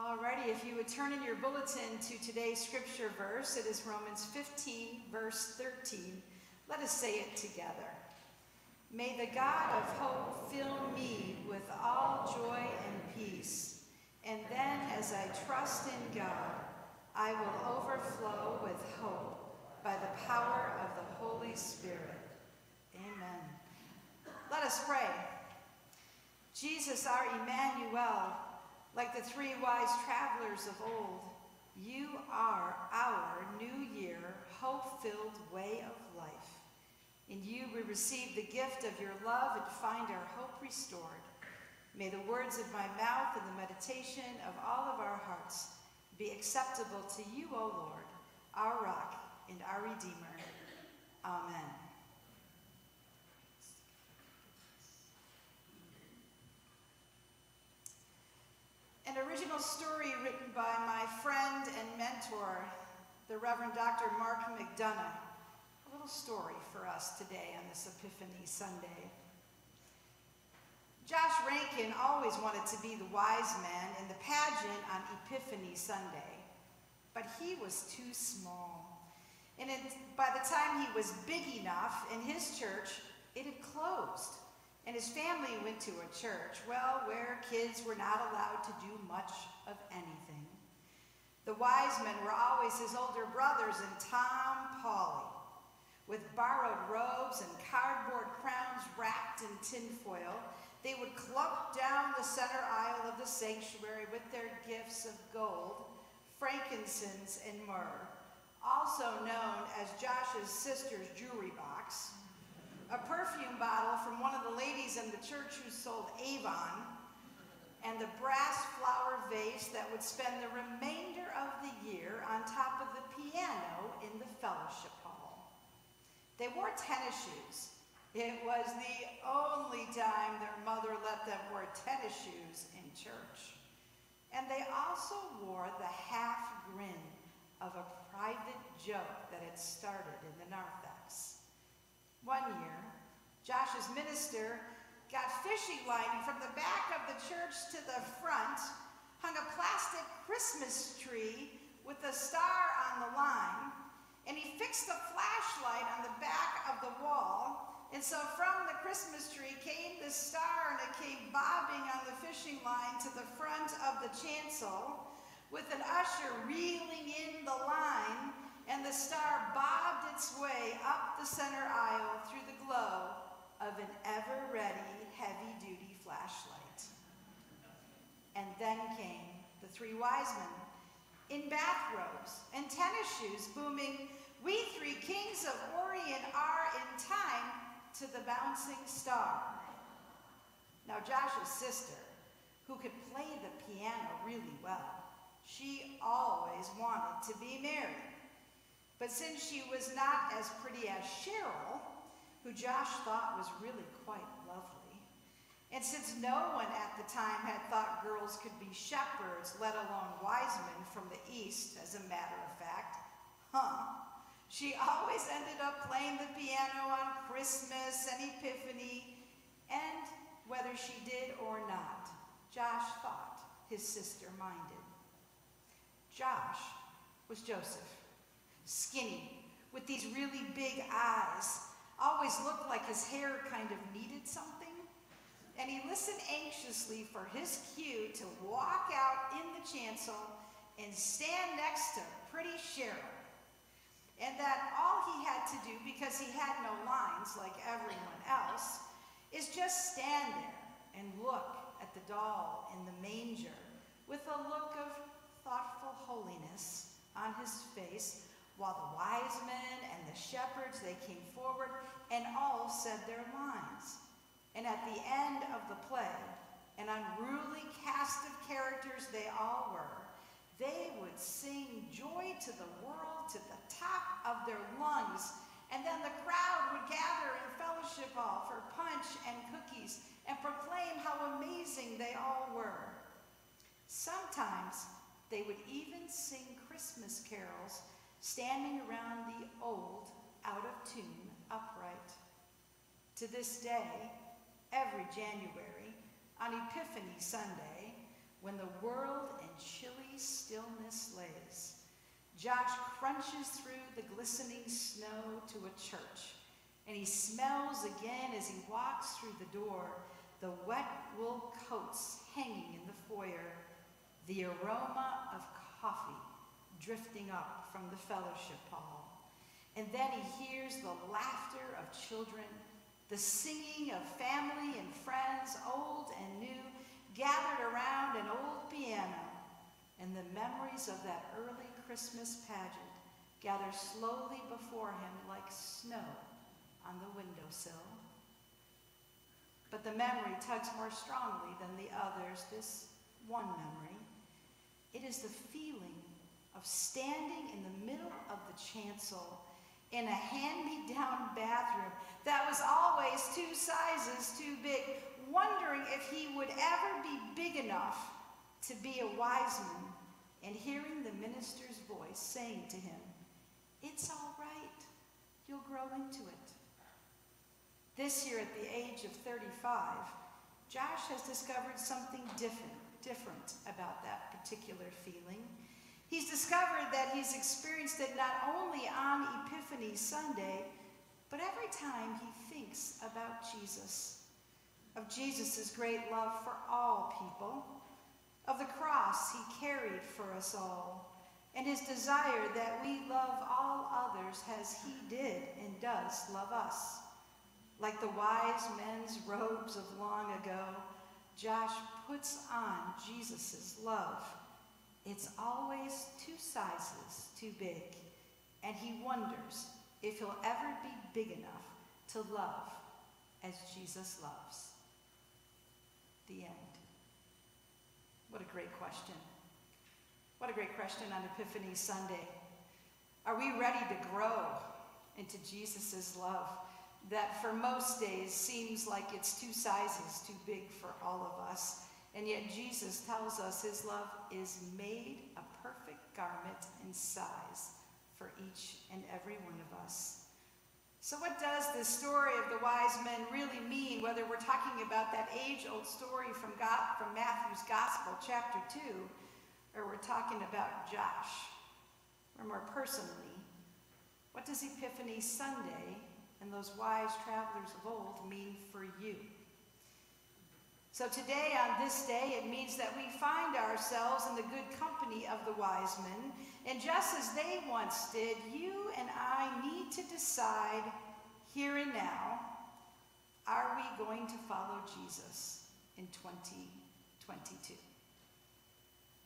Alrighty, if you would turn in your bulletin to today's scripture verse, it is Romans 15, verse 13. Let us say it together. May the God of hope fill me with all joy and peace, and then as I trust in God, I will overflow with hope by the power of the Holy Spirit. Amen. Let us pray. Jesus, our Emmanuel, like the three wise travelers of old, you are our new year, hope filled way of life. In you we receive the gift of your love and find our hope restored. May the words of my mouth and the meditation of all of our hearts be acceptable to you, O Lord, our rock and our Redeemer. Amen. An original story written by my friend and mentor, the Reverend Dr. Mark McDonough. A little story for us today on this Epiphany Sunday. Josh Rankin always wanted to be the wise man in the pageant on Epiphany Sunday, but he was too small. And it, by the time he was big enough in his church, it had closed. And his family went to a church, well, where kids were not allowed to do much of anything. The wise men were always his older brothers and Tom Pauley, with borrowed robes and cardboard crowns wrapped in tinfoil. They would clump down the center aisle of the sanctuary with their gifts of gold, frankincense, and myrrh, also known as Josh's sister's jewelry box, a perfume bottle from one of the ladies in the church who sold Avon, and the brass flower vase that would spend the remainder of the year on top of the piano in the fellowship hall. They wore tennis shoes. It was the only time their mother let them wear tennis shoes in church. And they also wore the half grin of a private joke that had started in the narthex. One year, Josh's minister got fishing line from the back of the church to the front, hung a plastic Christmas tree with a star on the line, and he fixed a flashlight on the back of the wall. And so from the Christmas tree came the star, and it came bobbing on the fishing line to the front of the chancel, with an usher reeling in the line and the star bobbed its way up the center aisle through the glow of an Eveready, heavy-duty flashlight. And then came the three wise men in bathrobes and tennis shoes, booming, We three kings of Orient are in time to the bouncing star. Now Josh's sister, who could play the piano really well, she always wanted to be married. But since she was not as pretty as Cheryl, who Josh thought was really quite lovely, and since no one at the time had thought girls could be shepherds, let alone wise men from the east, as a matter of fact, huh? She always ended up playing the piano on Christmas and Epiphany, and whether she did or not, Josh thought his sister minded. Josh was Joseph skinny, with these really big eyes, always looked like his hair kind of needed something. And he listened anxiously for his cue to walk out in the chancel and stand next to pretty Cheryl. And that all he had to do, because he had no lines like everyone else, is just stand there and look at the doll in the manger with a look of thoughtful holiness on his face while the wise men and the shepherds, they came forward and all said their lines. And at the end of the play, an unruly cast of characters they all were, they would sing joy to the world to the top of their lungs. And then the crowd would gather in fellowship hall for punch and cookies and proclaim how amazing they all were. Sometimes they would even sing Christmas carols standing around the old, out of tune upright. To this day, every January, on Epiphany Sunday, when the world in chilly stillness lays. Josh crunches through the glistening snow to a church, and he smells again as he walks through the door the wet wool coats hanging in the foyer, the aroma of coffee drifting up from the fellowship hall. And then he hears the laughter of children, the singing of family and friends, old and new, gathered around an old piano, and the memories of that early Christmas pageant gather slowly before him like snow on the windowsill. But the memory tugs more strongly than the others, this one memory. It is the feeling of standing in the middle of the chancel in a hand-me-down bathroom that was always two sizes too big, wondering if he would ever be big enough to be a wise man, and hearing the minister's voice saying to him, It's all right, you'll grow into it. This year, at the age of 35, Josh has discovered something different, different about that particular feeling. He's discovered that he's experienced it not only on Epiphany Sunday, but every time he thinks about Jesus, of Jesus' great love for all people, of the cross he carried for us all, and his desire that we love all others as he did and does love us. Like the wise men's robes of long ago, Josh puts on Jesus' love it's always two sizes too big, and he wonders if he'll ever be big enough to love as Jesus loves. The end. What a great question. What a great question on Epiphany Sunday. Are we ready to grow into Jesus' love that for most days seems like it's two sizes too big for all of us? And yet Jesus tells us his love is made a perfect garment in size for each and every one of us. So what does the story of the wise men really mean, whether we're talking about that age-old story from, God, from Matthew's Gospel, chapter 2, or we're talking about Josh, or more personally, what does Epiphany Sunday and those wise travelers of old mean for you? So today, on this day, it means that we find ourselves in the good company of the wise men. And just as they once did, you and I need to decide here and now, are we going to follow Jesus in 2022?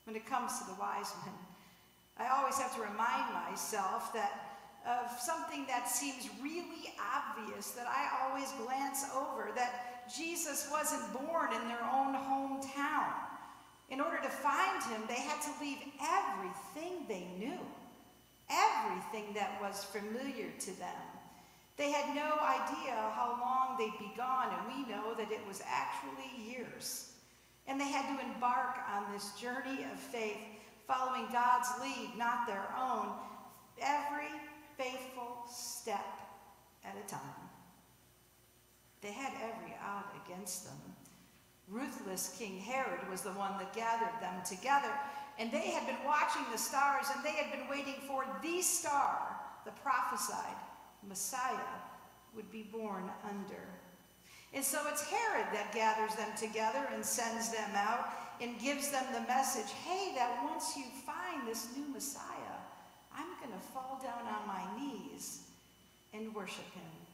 When it comes to the wise men, I always have to remind myself that of something that seems really obvious that I always glance over, that Jesus wasn't born in their own hometown. In order to find him, they had to leave everything they knew, everything that was familiar to them. They had no idea how long they'd be gone, and we know that it was actually years. And they had to embark on this journey of faith, following God's lead, not their own, every faithful step at a time. They had every odd against them. Ruthless King Herod was the one that gathered them together, and they had been watching the stars, and they had been waiting for the star, the prophesied Messiah, would be born under. And so it's Herod that gathers them together and sends them out and gives them the message, hey, that once you find this new Messiah, I'm going to fall down on my knees and worship him.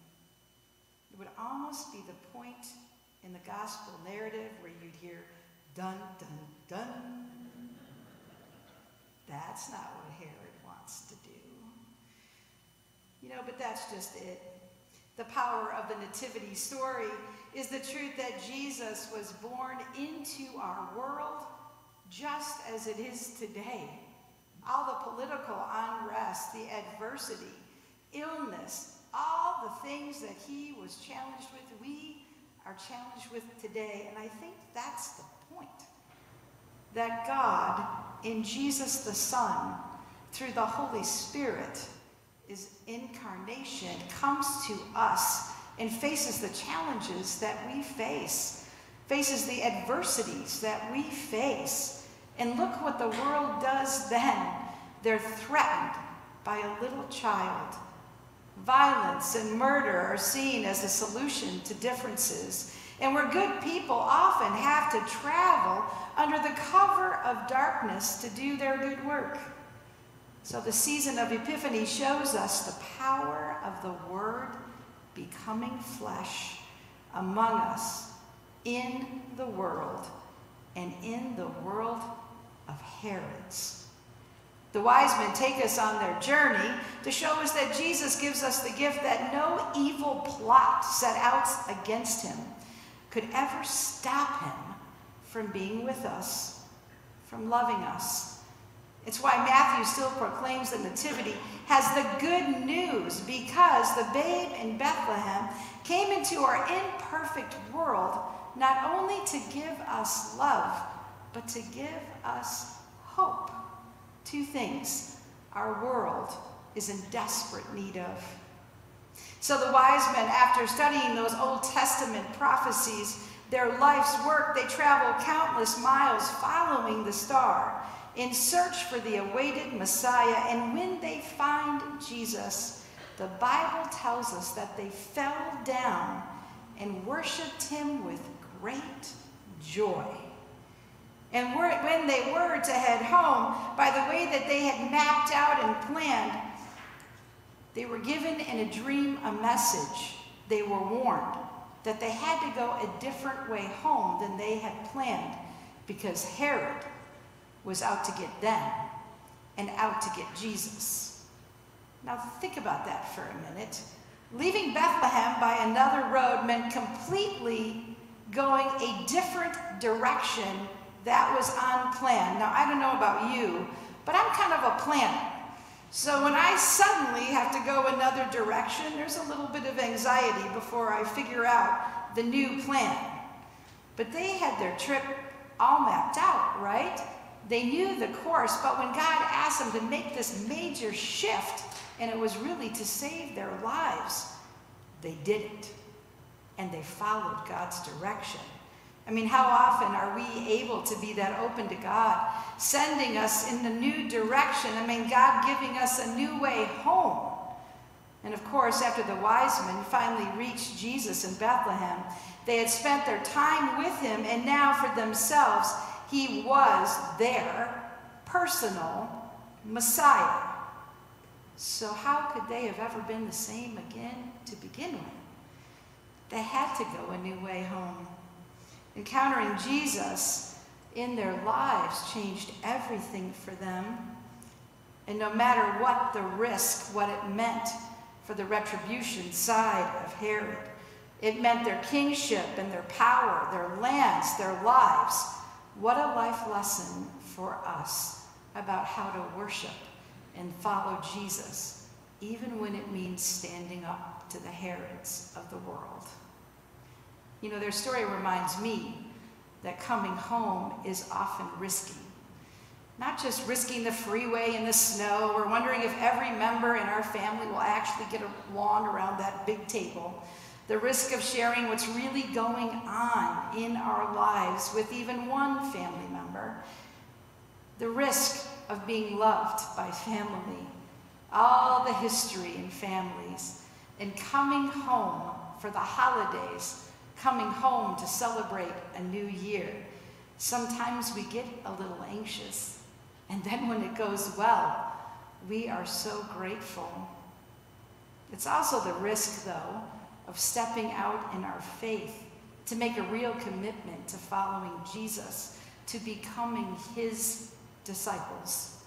It would almost be the point in the gospel narrative where you'd hear dun, dun, dun. That's not what Herod wants to do. You know, but that's just it. The power of the nativity story is the truth that Jesus was born into our world just as it is today. All the political unrest, the adversity, illness, the things that he was challenged with, we are challenged with today. And I think that's the point. That God, in Jesus the Son, through the Holy Spirit, is incarnation, comes to us and faces the challenges that we face. faces the adversities that we face. And look what the world does then. They're threatened by a little child. Violence and murder are seen as a solution to differences. And where good people often have to travel under the cover of darkness to do their good work. So the season of Epiphany shows us the power of the Word becoming flesh among us in the world and in the world of Herods. The wise men take us on their journey to show us that Jesus gives us the gift that no evil plot set out against him could ever stop him from being with us, from loving us. It's why Matthew still proclaims the Nativity has the good news because the babe in Bethlehem came into our imperfect world not only to give us love, but to give us hope. Two things our world is in desperate need of. So the wise men, after studying those Old Testament prophecies, their life's work, they travel countless miles following the star in search for the awaited Messiah. And when they find Jesus, the Bible tells us that they fell down and worshiped him with great joy. And when they were to head home, by the way that they had mapped out and planned, they were given in a dream a message. They were warned that they had to go a different way home than they had planned because Herod was out to get them and out to get Jesus. Now think about that for a minute. Leaving Bethlehem by another road meant completely going a different direction that was on plan. Now, I don't know about you, but I'm kind of a planner. So when I suddenly have to go another direction, there's a little bit of anxiety before I figure out the new plan. But they had their trip all mapped out, right? They knew the course, but when God asked them to make this major shift, and it was really to save their lives, they did it. And they followed God's direction. I mean, how often are we able to be that open to God, sending us in the new direction? I mean, God giving us a new way home. And of course, after the wise men finally reached Jesus in Bethlehem, they had spent their time with him, and now for themselves, he was their personal Messiah. So, how could they have ever been the same again to begin with? They had to go a new way home. Encountering Jesus in their lives changed everything for them. And no matter what the risk, what it meant for the retribution side of Herod, it meant their kingship and their power, their lands, their lives. What a life lesson for us about how to worship and follow Jesus, even when it means standing up to the Herods of the world. You know, their story reminds me that coming home is often risky. Not just risking the freeway in the snow or wondering if every member in our family will actually get along around that big table. The risk of sharing what's really going on in our lives with even one family member. The risk of being loved by family. All the history in families. And coming home for the holidays coming home to celebrate a new year. Sometimes we get a little anxious, and then when it goes well, we are so grateful. It's also the risk, though, of stepping out in our faith to make a real commitment to following Jesus, to becoming his disciples.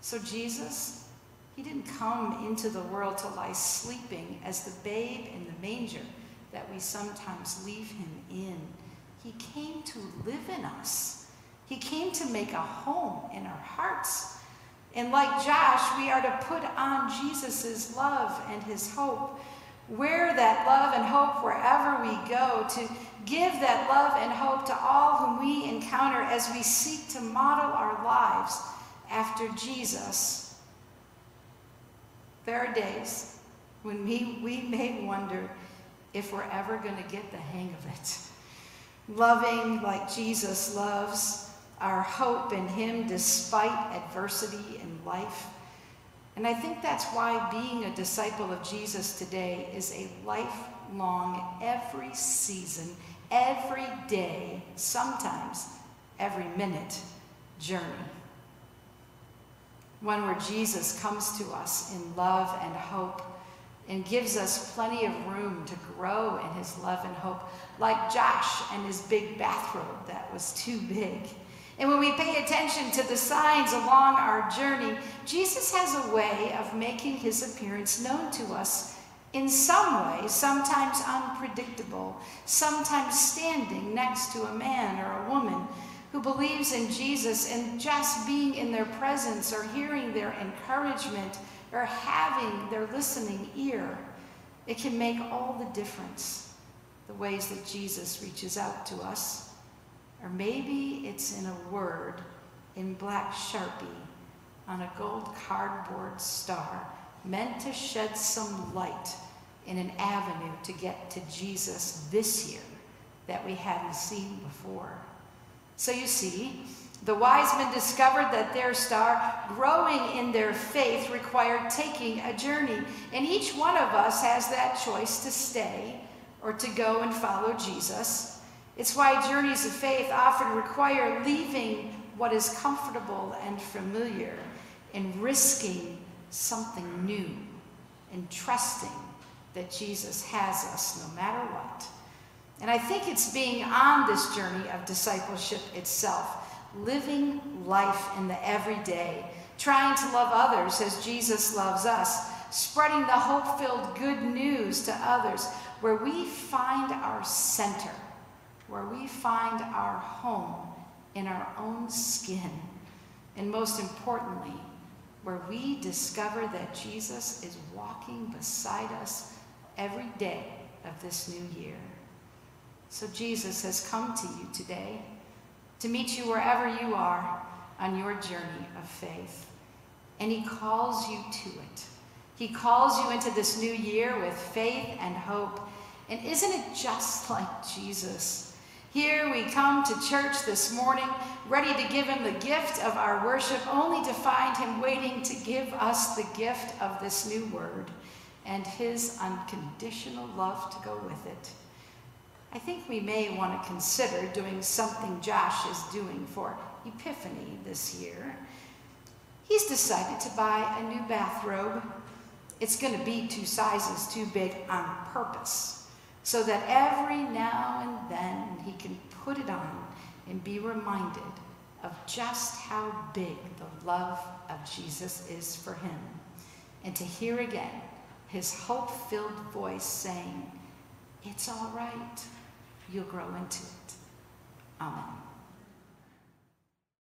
So, Jesus, he didn't come into the world to lie sleeping as the babe in the manger that we sometimes leave him in. He came to live in us. He came to make a home in our hearts. And like Josh, we are to put on Jesus' love and his hope. Wear that love and hope wherever we go, to give that love and hope to all whom we encounter as we seek to model our lives after Jesus. There are days when we, we may wonder if we're ever going to get the hang of it. loving like Jesus loves, our hope in Him despite adversity in life. And I think that's why being a disciple of Jesus today is a lifelong, every season, every day, sometimes every minute journey. One where Jesus comes to us in love and hope and gives us plenty of room to grow in his love and hope, like Josh and his big bathrobe that was too big. And when we pay attention to the signs along our journey, Jesus has a way of making his appearance known to us in some way, sometimes unpredictable, sometimes standing next to a man or a woman who believes in Jesus and just being in their presence or hearing their encouragement or having their listening ear, it can make all the difference the ways that Jesus reaches out to us. Or maybe it's in a word in black sharpie on a gold cardboard star meant to shed some light in an avenue to get to Jesus this year that we hadn't seen before. So you see, the wise men discovered that their star, growing in their faith, required taking a journey. And each one of us has that choice to stay or to go and follow Jesus. It's why journeys of faith often require leaving what is comfortable and familiar and risking something new and trusting that Jesus has us no matter what. And I think it's being on this journey of discipleship itself, living life in the everyday, trying to love others as Jesus loves us, spreading the hope filled good news to others, where we find our center, where we find our home in our own skin, and most importantly, where we discover that Jesus is walking beside us every day of this new year. So Jesus has come to you today to meet you wherever you are on your journey of faith. And he calls you to it. He calls you into this new year with faith and hope. And isn't it just like Jesus? Here we come to church this morning, ready to give him the gift of our worship, only to find him waiting to give us the gift of this new word and his unconditional love to go with it. I think we may want to consider doing something Josh is doing for Epiphany this year. He's decided to buy a new bathrobe. It's going to be two sizes too big on purpose, so that every now and then he can put it on and be reminded of just how big the love of Jesus is for him, and to hear again his hope filled voice saying, It's all right. You'll grow into it. Amen.